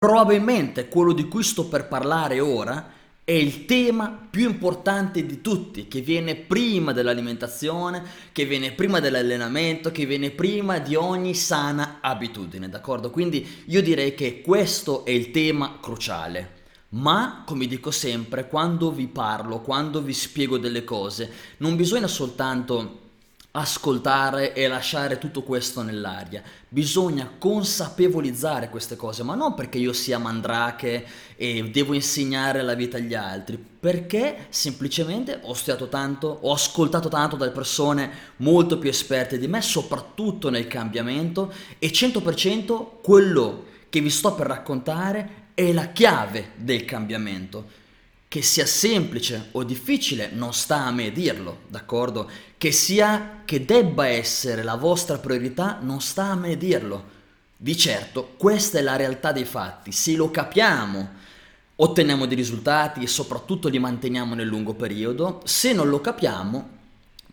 Probabilmente quello di cui sto per parlare ora è il tema più importante di tutti, che viene prima dell'alimentazione, che viene prima dell'allenamento, che viene prima di ogni sana abitudine, d'accordo? Quindi io direi che questo è il tema cruciale. Ma, come dico sempre, quando vi parlo, quando vi spiego delle cose, non bisogna soltanto ascoltare e lasciare tutto questo nell'aria. Bisogna consapevolizzare queste cose, ma non perché io sia mandrache e devo insegnare la vita agli altri, perché semplicemente ho studiato tanto, ho ascoltato tanto dalle persone molto più esperte di me, soprattutto nel cambiamento, e 100% quello che vi sto per raccontare è la chiave del cambiamento. Che sia semplice o difficile non sta a me dirlo, d'accordo? Che sia che debba essere la vostra priorità non sta a me dirlo. Di certo, questa è la realtà dei fatti. Se lo capiamo, otteniamo dei risultati e soprattutto li manteniamo nel lungo periodo. Se non lo capiamo,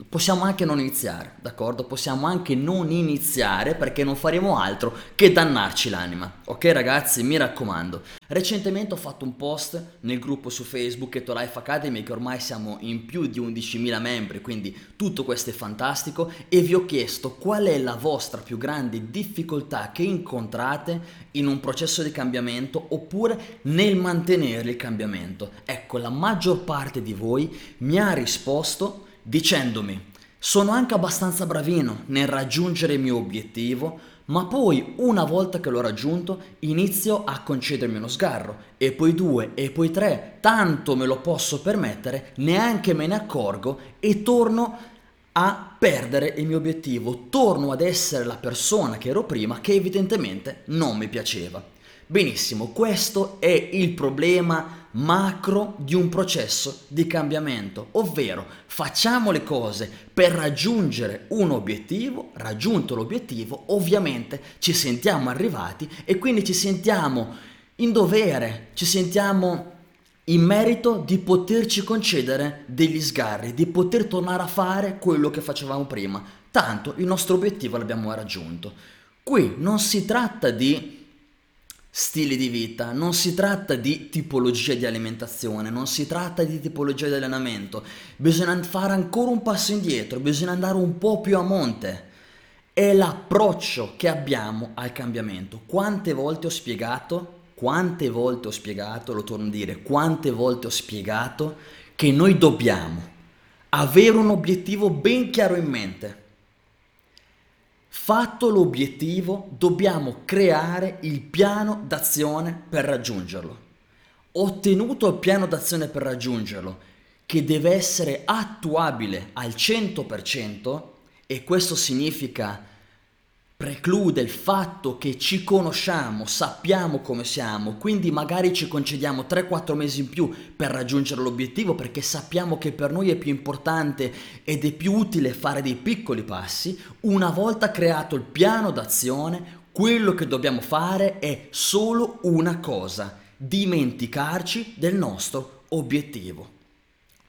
Possiamo anche non iniziare, d'accordo? Possiamo anche non iniziare perché non faremo altro che dannarci l'anima. Ok ragazzi, mi raccomando. Recentemente ho fatto un post nel gruppo su Facebook Keto Life Academy che ormai siamo in più di 11.000 membri, quindi tutto questo è fantastico e vi ho chiesto qual è la vostra più grande difficoltà che incontrate in un processo di cambiamento oppure nel mantenere il cambiamento. Ecco, la maggior parte di voi mi ha risposto dicendomi sono anche abbastanza bravino nel raggiungere il mio obiettivo, ma poi una volta che l'ho raggiunto inizio a concedermi uno sgarro e poi due e poi tre, tanto me lo posso permettere, neanche me ne accorgo e torno a perdere il mio obiettivo, torno ad essere la persona che ero prima che evidentemente non mi piaceva. Benissimo, questo è il problema macro di un processo di cambiamento, ovvero facciamo le cose per raggiungere un obiettivo, raggiunto l'obiettivo, ovviamente ci sentiamo arrivati e quindi ci sentiamo in dovere, ci sentiamo in merito di poterci concedere degli sgarri, di poter tornare a fare quello che facevamo prima. Tanto il nostro obiettivo l'abbiamo raggiunto. Qui non si tratta di stili di vita, non si tratta di tipologia di alimentazione, non si tratta di tipologia di allenamento, bisogna fare ancora un passo indietro, bisogna andare un po' più a monte. È l'approccio che abbiamo al cambiamento. Quante volte ho spiegato, quante volte ho spiegato, lo torno a dire, quante volte ho spiegato che noi dobbiamo avere un obiettivo ben chiaro in mente Fatto l'obiettivo, dobbiamo creare il piano d'azione per raggiungerlo. Ottenuto il piano d'azione per raggiungerlo, che deve essere attuabile al 100%, e questo significa preclude il fatto che ci conosciamo, sappiamo come siamo, quindi magari ci concediamo 3-4 mesi in più per raggiungere l'obiettivo perché sappiamo che per noi è più importante ed è più utile fare dei piccoli passi, una volta creato il piano d'azione, quello che dobbiamo fare è solo una cosa, dimenticarci del nostro obiettivo.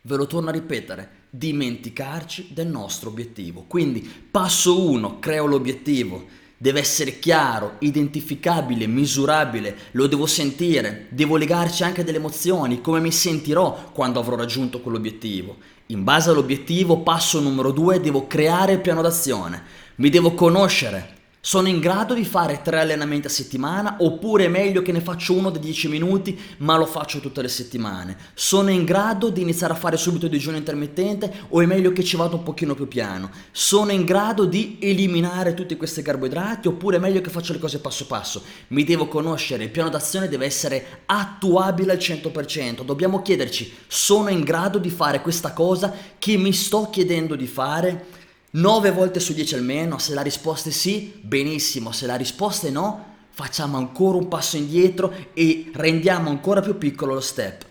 Ve lo torno a ripetere, dimenticarci del nostro obiettivo. Quindi passo 1, creo l'obiettivo. Deve essere chiaro, identificabile, misurabile, lo devo sentire, devo legarci anche delle emozioni, come mi sentirò quando avrò raggiunto quell'obiettivo. In base all'obiettivo, passo numero 2, devo creare il piano d'azione. Mi devo conoscere, sono in grado di fare tre allenamenti a settimana oppure è meglio che ne faccio uno da 10 minuti ma lo faccio tutte le settimane? Sono in grado di iniziare a fare subito digiuno intermittente o è meglio che ci vada un pochino più piano? Sono in grado di eliminare tutti questi carboidrati oppure è meglio che faccio le cose passo passo? Mi devo conoscere, il piano d'azione deve essere attuabile al 100%. Dobbiamo chiederci, sono in grado di fare questa cosa che mi sto chiedendo di fare? 9 volte su 10 almeno, se la risposta è sì, benissimo, se la risposta è no, facciamo ancora un passo indietro e rendiamo ancora più piccolo lo step.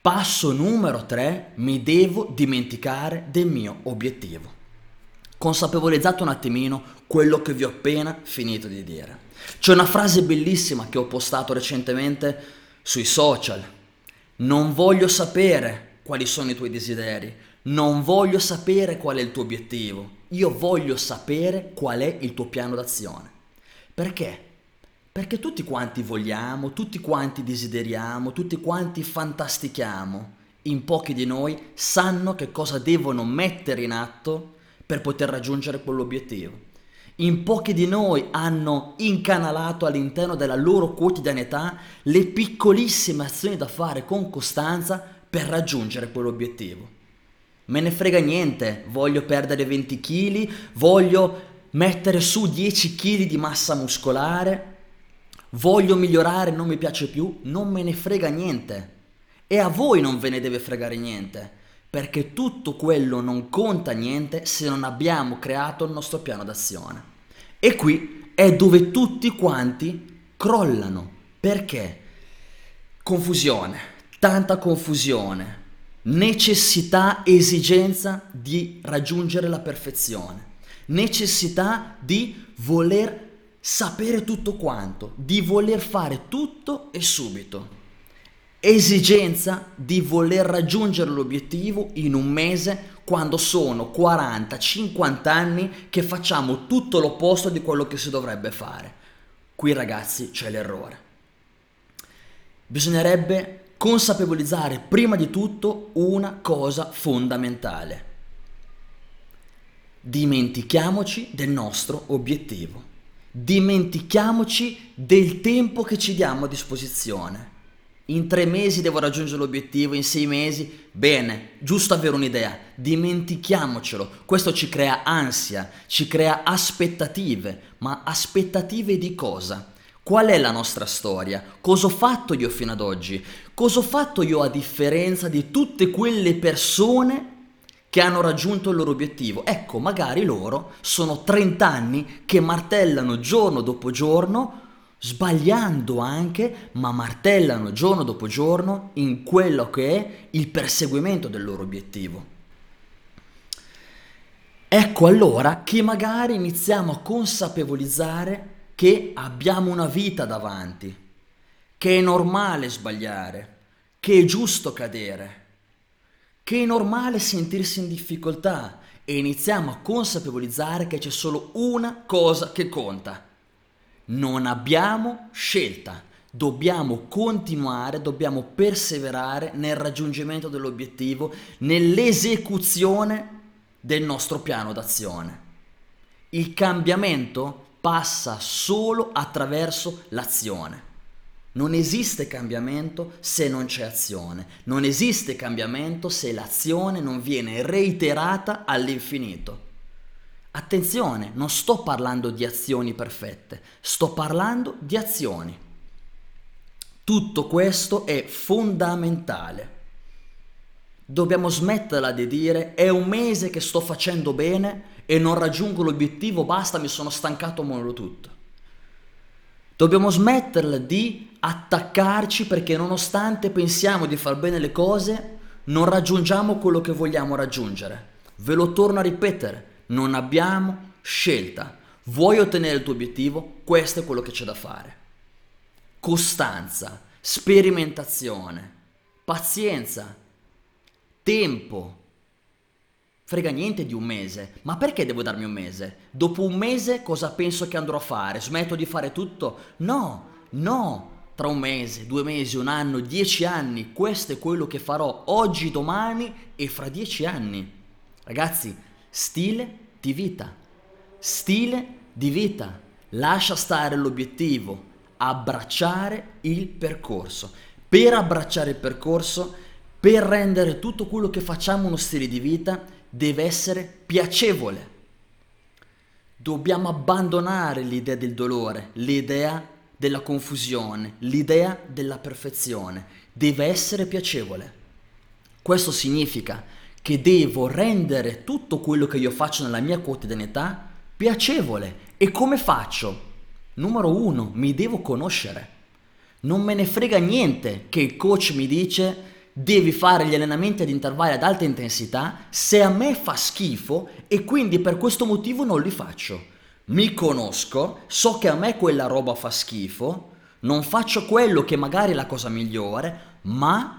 Passo numero 3, mi devo dimenticare del mio obiettivo. Consapevolizzato un attimino quello che vi ho appena finito di dire. C'è una frase bellissima che ho postato recentemente sui social. Non voglio sapere quali sono i tuoi desideri, non voglio sapere qual è il tuo obiettivo, io voglio sapere qual è il tuo piano d'azione. Perché? Perché tutti quanti vogliamo, tutti quanti desideriamo, tutti quanti fantastichiamo. In pochi di noi sanno che cosa devono mettere in atto per poter raggiungere quell'obiettivo. In pochi di noi hanno incanalato all'interno della loro quotidianità le piccolissime azioni da fare con costanza per raggiungere quell'obiettivo. Me ne frega niente, voglio perdere 20 kg, voglio mettere su 10 kg di massa muscolare, voglio migliorare, non mi piace più, non me ne frega niente. E a voi non ve ne deve fregare niente, perché tutto quello non conta niente se non abbiamo creato il nostro piano d'azione. E qui è dove tutti quanti crollano. Perché? Confusione, tanta confusione, necessità, esigenza di raggiungere la perfezione, necessità di voler sapere tutto quanto, di voler fare tutto e subito, esigenza di voler raggiungere l'obiettivo in un mese quando sono 40-50 anni che facciamo tutto l'opposto di quello che si dovrebbe fare. Qui ragazzi c'è l'errore. Bisognerebbe consapevolizzare prima di tutto una cosa fondamentale. Dimentichiamoci del nostro obiettivo. Dimentichiamoci del tempo che ci diamo a disposizione in tre mesi devo raggiungere l'obiettivo, in sei mesi, bene, giusto avere un'idea, dimentichiamocelo, questo ci crea ansia, ci crea aspettative, ma aspettative di cosa? Qual è la nostra storia? Cosa ho fatto io fino ad oggi? Cosa ho fatto io a differenza di tutte quelle persone che hanno raggiunto il loro obiettivo? Ecco, magari loro sono 30 anni che martellano giorno dopo giorno sbagliando anche, ma martellano giorno dopo giorno in quello che è il perseguimento del loro obiettivo. Ecco allora che magari iniziamo a consapevolizzare che abbiamo una vita davanti, che è normale sbagliare, che è giusto cadere, che è normale sentirsi in difficoltà e iniziamo a consapevolizzare che c'è solo una cosa che conta non abbiamo scelta, dobbiamo continuare, dobbiamo perseverare nel raggiungimento dell'obiettivo, nell'esecuzione del nostro piano d'azione. Il cambiamento passa solo attraverso l'azione. Non esiste cambiamento se non c'è azione, non esiste cambiamento se l'azione non viene reiterata all'infinito. Attenzione, non sto parlando di azioni perfette, sto parlando di azioni. Tutto questo è fondamentale. Dobbiamo smetterla di dire è un mese che sto facendo bene e non raggiungo l'obiettivo, basta, mi sono stancato, mollo tutto. Dobbiamo smetterla di attaccarci perché nonostante pensiamo di far bene le cose, non raggiungiamo quello che vogliamo raggiungere. Ve lo torno a ripetere, non abbiamo scelta. Vuoi ottenere il tuo obiettivo? Questo è quello che c'è da fare. Costanza, sperimentazione, pazienza, tempo. Frega niente di un mese, ma perché devo darmi un mese? Dopo un mese cosa penso che andrò a fare? Smetto di fare tutto? No, no, tra un mese, due mesi, un anno, dieci anni, questo è quello che farò oggi, domani e fra dieci anni. Ragazzi, Stile di vita. Stile di vita. Lascia stare l'obiettivo, abbracciare il percorso. Per abbracciare il percorso, per rendere tutto quello che facciamo uno stile di vita, deve essere piacevole. Dobbiamo abbandonare l'idea del dolore, l'idea della confusione, l'idea della perfezione. Deve essere piacevole. Questo significa che devo rendere tutto quello che io faccio nella mia quotidianità piacevole. E come faccio? Numero uno, mi devo conoscere. Non me ne frega niente che il coach mi dice devi fare gli allenamenti ad intervalli ad alta intensità se a me fa schifo e quindi per questo motivo non li faccio. Mi conosco, so che a me quella roba fa schifo, non faccio quello che magari è la cosa migliore, ma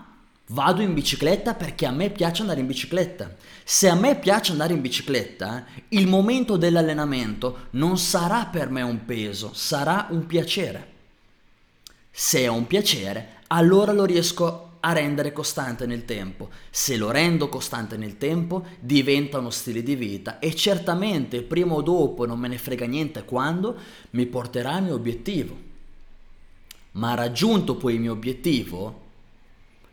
Vado in bicicletta perché a me piace andare in bicicletta. Se a me piace andare in bicicletta, il momento dell'allenamento non sarà per me un peso, sarà un piacere. Se è un piacere, allora lo riesco a rendere costante nel tempo. Se lo rendo costante nel tempo, diventa uno stile di vita e certamente prima o dopo, non me ne frega niente quando, mi porterà al mio obiettivo. Ma raggiunto poi il mio obiettivo,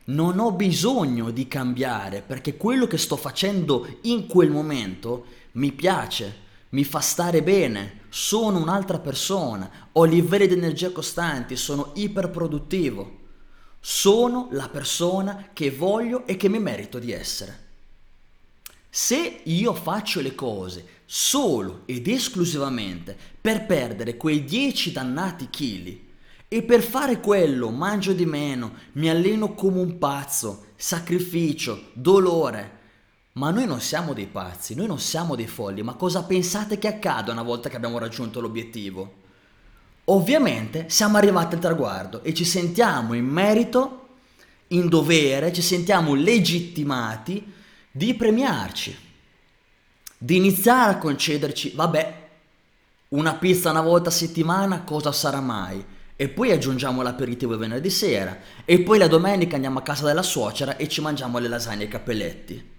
non ho bisogno di cambiare perché quello che sto facendo in quel momento mi piace, mi fa stare bene, sono un'altra persona, ho livelli di energia costanti, sono iperproduttivo, sono la persona che voglio e che mi merito di essere. Se io faccio le cose solo ed esclusivamente per perdere quei 10 dannati chili e per fare quello mangio di meno, mi alleno come un pazzo, sacrificio, dolore, ma noi non siamo dei pazzi, noi non siamo dei folli, ma cosa pensate che accada una volta che abbiamo raggiunto l'obiettivo? Ovviamente siamo arrivati al traguardo e ci sentiamo in merito, in dovere, ci sentiamo legittimati di premiarci, di iniziare a concederci, vabbè, una pizza una volta a settimana cosa sarà mai? E poi aggiungiamo l'aperitivo il venerdì sera e poi la domenica andiamo a casa della suocera e ci mangiamo le lasagne e i cappelletti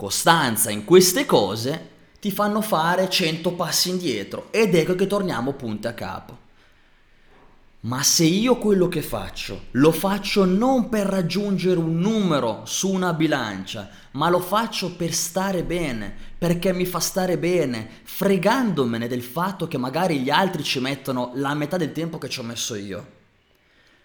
costanza in queste cose ti fanno fare 100 passi indietro ed ecco che torniamo punto a capo. Ma se io quello che faccio lo faccio non per raggiungere un numero su una bilancia, ma lo faccio per stare bene, perché mi fa stare bene, fregandomene del fatto che magari gli altri ci mettono la metà del tempo che ci ho messo io.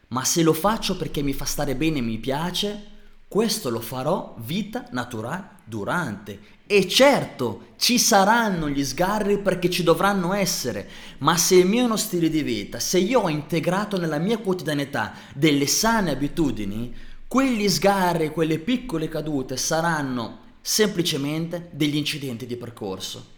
Ma se lo faccio perché mi fa stare bene e mi piace, questo lo farò vita naturale durante. E certo, ci saranno gli sgarri perché ci dovranno essere, ma se il mio è uno stile di vita, se io ho integrato nella mia quotidianità delle sane abitudini, quegli sgarri, quelle piccole cadute saranno semplicemente degli incidenti di percorso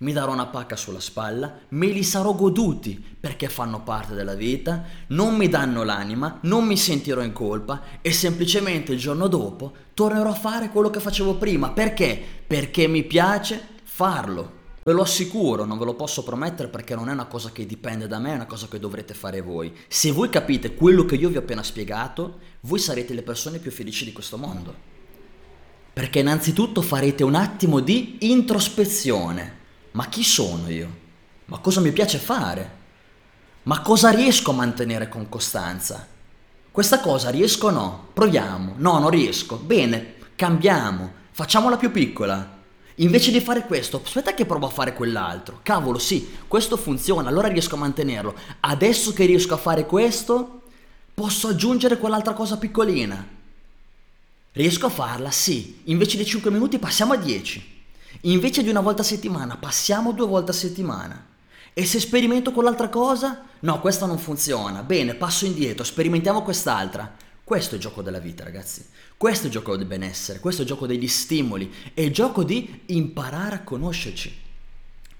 mi darò una pacca sulla spalla, me li sarò goduti perché fanno parte della vita, non mi danno l'anima, non mi sentirò in colpa e semplicemente il giorno dopo tornerò a fare quello che facevo prima. Perché? Perché mi piace farlo. Ve lo assicuro, non ve lo posso promettere perché non è una cosa che dipende da me, è una cosa che dovrete fare voi. Se voi capite quello che io vi ho appena spiegato, voi sarete le persone più felici di questo mondo. Perché innanzitutto farete un attimo di introspezione ma chi sono io? Ma cosa mi piace fare? Ma cosa riesco a mantenere con costanza? Questa cosa riesco o no? Proviamo. No, non riesco. Bene, cambiamo. Facciamola più piccola. Invece di fare questo, aspetta che provo a fare quell'altro. Cavolo, sì, questo funziona, allora riesco a mantenerlo. Adesso che riesco a fare questo, posso aggiungere quell'altra cosa piccolina. Riesco a farla? Sì. Invece di 5 minuti passiamo a 10. Invece di una volta a settimana, passiamo due volte a settimana. E se sperimento quell'altra cosa? No, questa non funziona. Bene, passo indietro, sperimentiamo quest'altra. Questo è il gioco della vita, ragazzi. Questo è il gioco del benessere, questo è il gioco degli stimoli, è il gioco di imparare a conoscerci.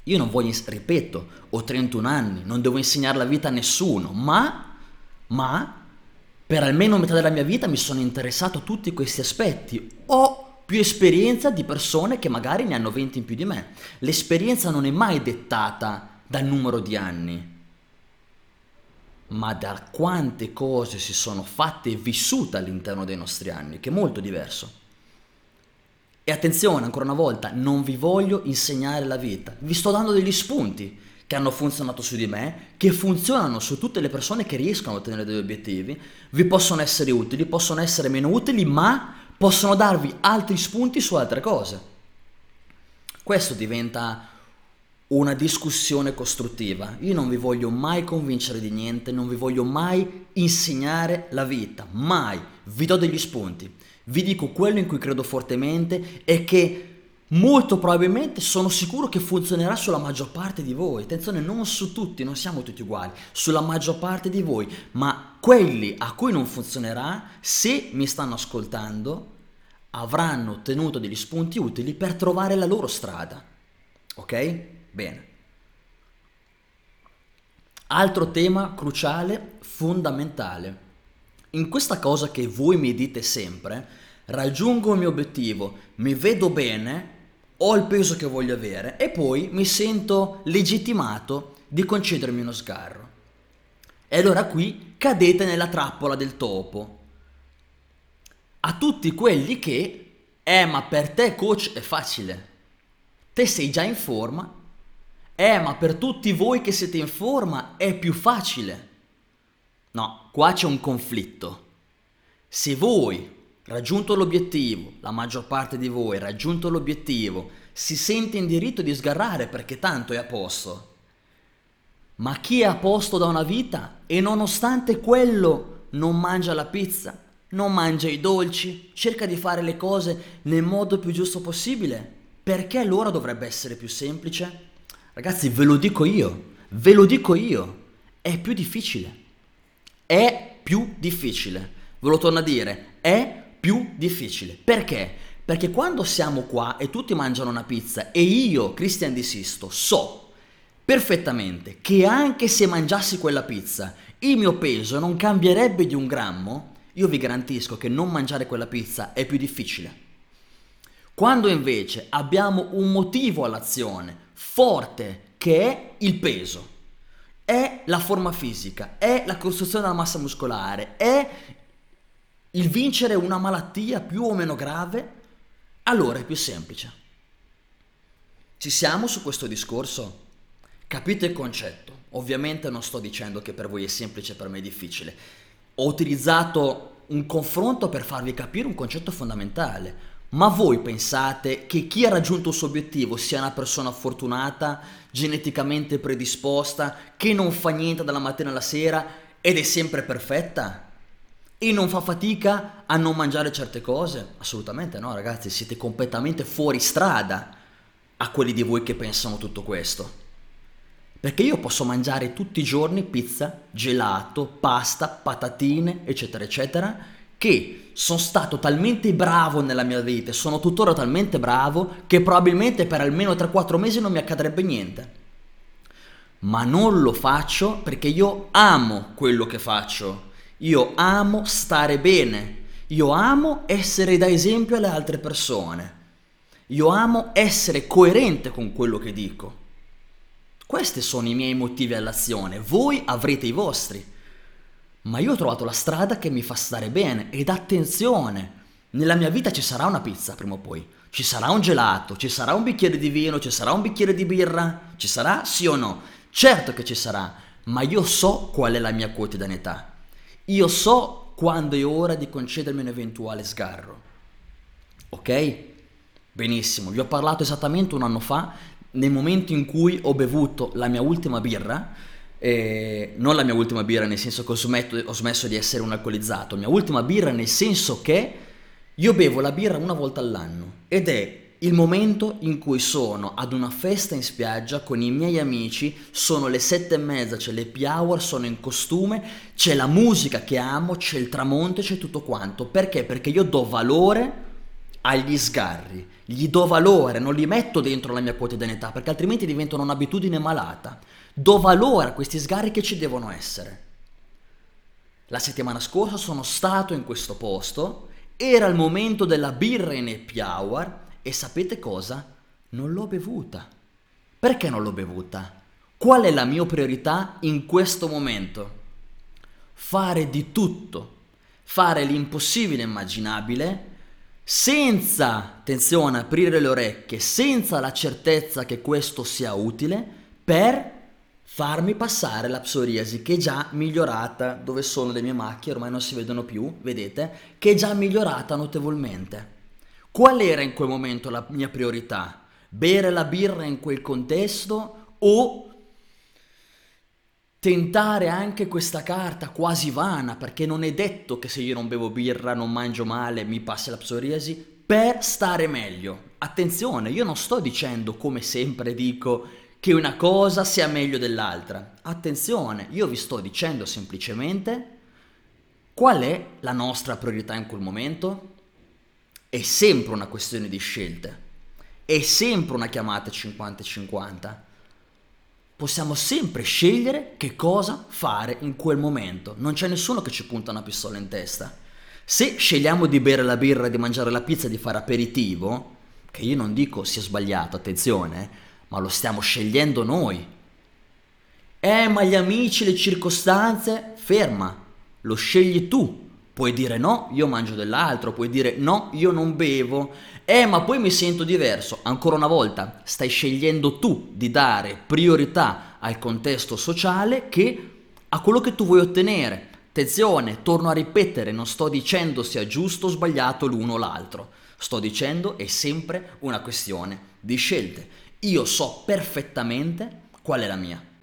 Io non voglio, ripeto, ho 31 anni, non devo insegnare la vita a nessuno, ma, ma, per almeno metà della mia vita mi sono interessato a tutti questi aspetti. Ho più esperienza di persone che magari ne hanno 20 in più di me. L'esperienza non è mai dettata dal numero di anni, ma da quante cose si sono fatte e vissute all'interno dei nostri anni, che è molto diverso. E attenzione, ancora una volta, non vi voglio insegnare la vita, vi sto dando degli spunti che hanno funzionato su di me, che funzionano su tutte le persone che riescono a ottenere degli obiettivi, vi possono essere utili, possono essere meno utili, ma possono darvi altri spunti su altre cose. Questo diventa una discussione costruttiva. Io non vi voglio mai convincere di niente, non vi voglio mai insegnare la vita, mai. Vi do degli spunti. Vi dico quello in cui credo fortemente e che molto probabilmente sono sicuro che funzionerà sulla maggior parte di voi. Attenzione, non su tutti, non siamo tutti uguali, sulla maggior parte di voi, ma quelli a cui non funzionerà, se mi stanno ascoltando, avranno ottenuto degli spunti utili per trovare la loro strada. Ok? Bene. Altro tema cruciale, fondamentale. In questa cosa che voi mi dite sempre, raggiungo il mio obiettivo, mi vedo bene, ho il peso che voglio avere e poi mi sento legittimato di concedermi uno sgarro. E allora qui cadete nella trappola del topo. A tutti quelli che, eh ma per te coach è facile, te sei già in forma, eh ma per tutti voi che siete in forma è più facile. No, qua c'è un conflitto. Se voi, raggiunto l'obiettivo, la maggior parte di voi, raggiunto l'obiettivo, si sente in diritto di sgarrare perché tanto è a posto. Ma chi è a posto da una vita e nonostante quello non mangia la pizza, non mangia i dolci, cerca di fare le cose nel modo più giusto possibile, perché allora dovrebbe essere più semplice? Ragazzi, ve lo dico io, ve lo dico io, è più difficile. È più difficile. Ve lo torno a dire, è più difficile. Perché? Perché quando siamo qua e tutti mangiano una pizza e io, Christian Di Sisto, so perfettamente che anche se mangiassi quella pizza il mio peso non cambierebbe di un grammo, io vi garantisco che non mangiare quella pizza è più difficile. Quando invece abbiamo un motivo all'azione forte che è il peso, è la forma fisica, è la costruzione della massa muscolare, è il vincere una malattia più o meno grave, allora è più semplice. Ci siamo su questo discorso? Capite il concetto? Ovviamente non sto dicendo che per voi è semplice, per me è difficile. Ho utilizzato un confronto per farvi capire un concetto fondamentale. Ma voi pensate che chi ha raggiunto il suo obiettivo sia una persona fortunata, geneticamente predisposta, che non fa niente dalla mattina alla sera ed è sempre perfetta? E non fa fatica a non mangiare certe cose? Assolutamente no, ragazzi, siete completamente fuori strada a quelli di voi che pensano tutto questo. Perché io posso mangiare tutti i giorni pizza, gelato, pasta, patatine, eccetera, eccetera, che sono stato talmente bravo nella mia vita e sono tuttora talmente bravo che probabilmente per almeno 3-4 mesi non mi accadrebbe niente. Ma non lo faccio perché io amo quello che faccio. Io amo stare bene. Io amo essere da esempio alle altre persone. Io amo essere coerente con quello che dico. Questi sono i miei motivi all'azione, voi avrete i vostri. Ma io ho trovato la strada che mi fa stare bene ed attenzione, nella mia vita ci sarà una pizza prima o poi, ci sarà un gelato, ci sarà un bicchiere di vino, ci sarà un bicchiere di birra, ci sarà sì o no? Certo che ci sarà, ma io so qual è la mia quotidianità. Io so quando è ora di concedermi un eventuale sgarro. Ok? Benissimo, vi ho parlato esattamente un anno fa nel momento in cui ho bevuto la mia ultima birra, eh, non la mia ultima birra nel senso che ho smesso, ho smesso di essere un alcolizzato, la mia ultima birra nel senso che io bevo la birra una volta all'anno ed è il momento in cui sono ad una festa in spiaggia con i miei amici, sono le sette e mezza, c'è le hour, sono in costume, c'è la musica che amo, c'è il tramonto, c'è tutto quanto. Perché? Perché io do valore agli sgarri, gli do valore, non li metto dentro la mia quotidianità perché altrimenti diventano un'abitudine malata. Do valore a questi sgarri che ci devono essere. La settimana scorsa sono stato in questo posto, era il momento della birra in happy hour e sapete cosa? Non l'ho bevuta. Perché non l'ho bevuta? Qual è la mia priorità in questo momento? Fare di tutto, fare l'impossibile immaginabile senza, attenzione, aprire le orecchie, senza la certezza che questo sia utile per farmi passare la psoriasi che è già migliorata, dove sono le mie macchie, ormai non si vedono più, vedete, che è già migliorata notevolmente. Qual era in quel momento la mia priorità? Bere la birra in quel contesto o tentare anche questa carta quasi vana, perché non è detto che se io non bevo birra, non mangio male, mi passi la psoriasi, per stare meglio. Attenzione, io non sto dicendo, come sempre dico, che una cosa sia meglio dell'altra. Attenzione, io vi sto dicendo semplicemente qual è la nostra priorità in quel momento. È sempre una questione di scelte. È sempre una chiamata 50-50 possiamo sempre scegliere che cosa fare in quel momento. Non c'è nessuno che ci punta una pistola in testa. Se scegliamo di bere la birra, di mangiare la pizza, di fare aperitivo, che io non dico sia sbagliato, attenzione, ma lo stiamo scegliendo noi. Eh, ma gli amici, le circostanze, ferma, lo scegli tu. Puoi dire no, io mangio dell'altro, puoi dire no, io non bevo. Eh, ma poi mi sento diverso. Ancora una volta, stai scegliendo tu di dare priorità al contesto sociale che a quello che tu vuoi ottenere. Attenzione, torno a ripetere, non sto dicendo sia giusto o sbagliato l'uno o l'altro. Sto dicendo è sempre una questione di scelte. Io so perfettamente qual è la mia.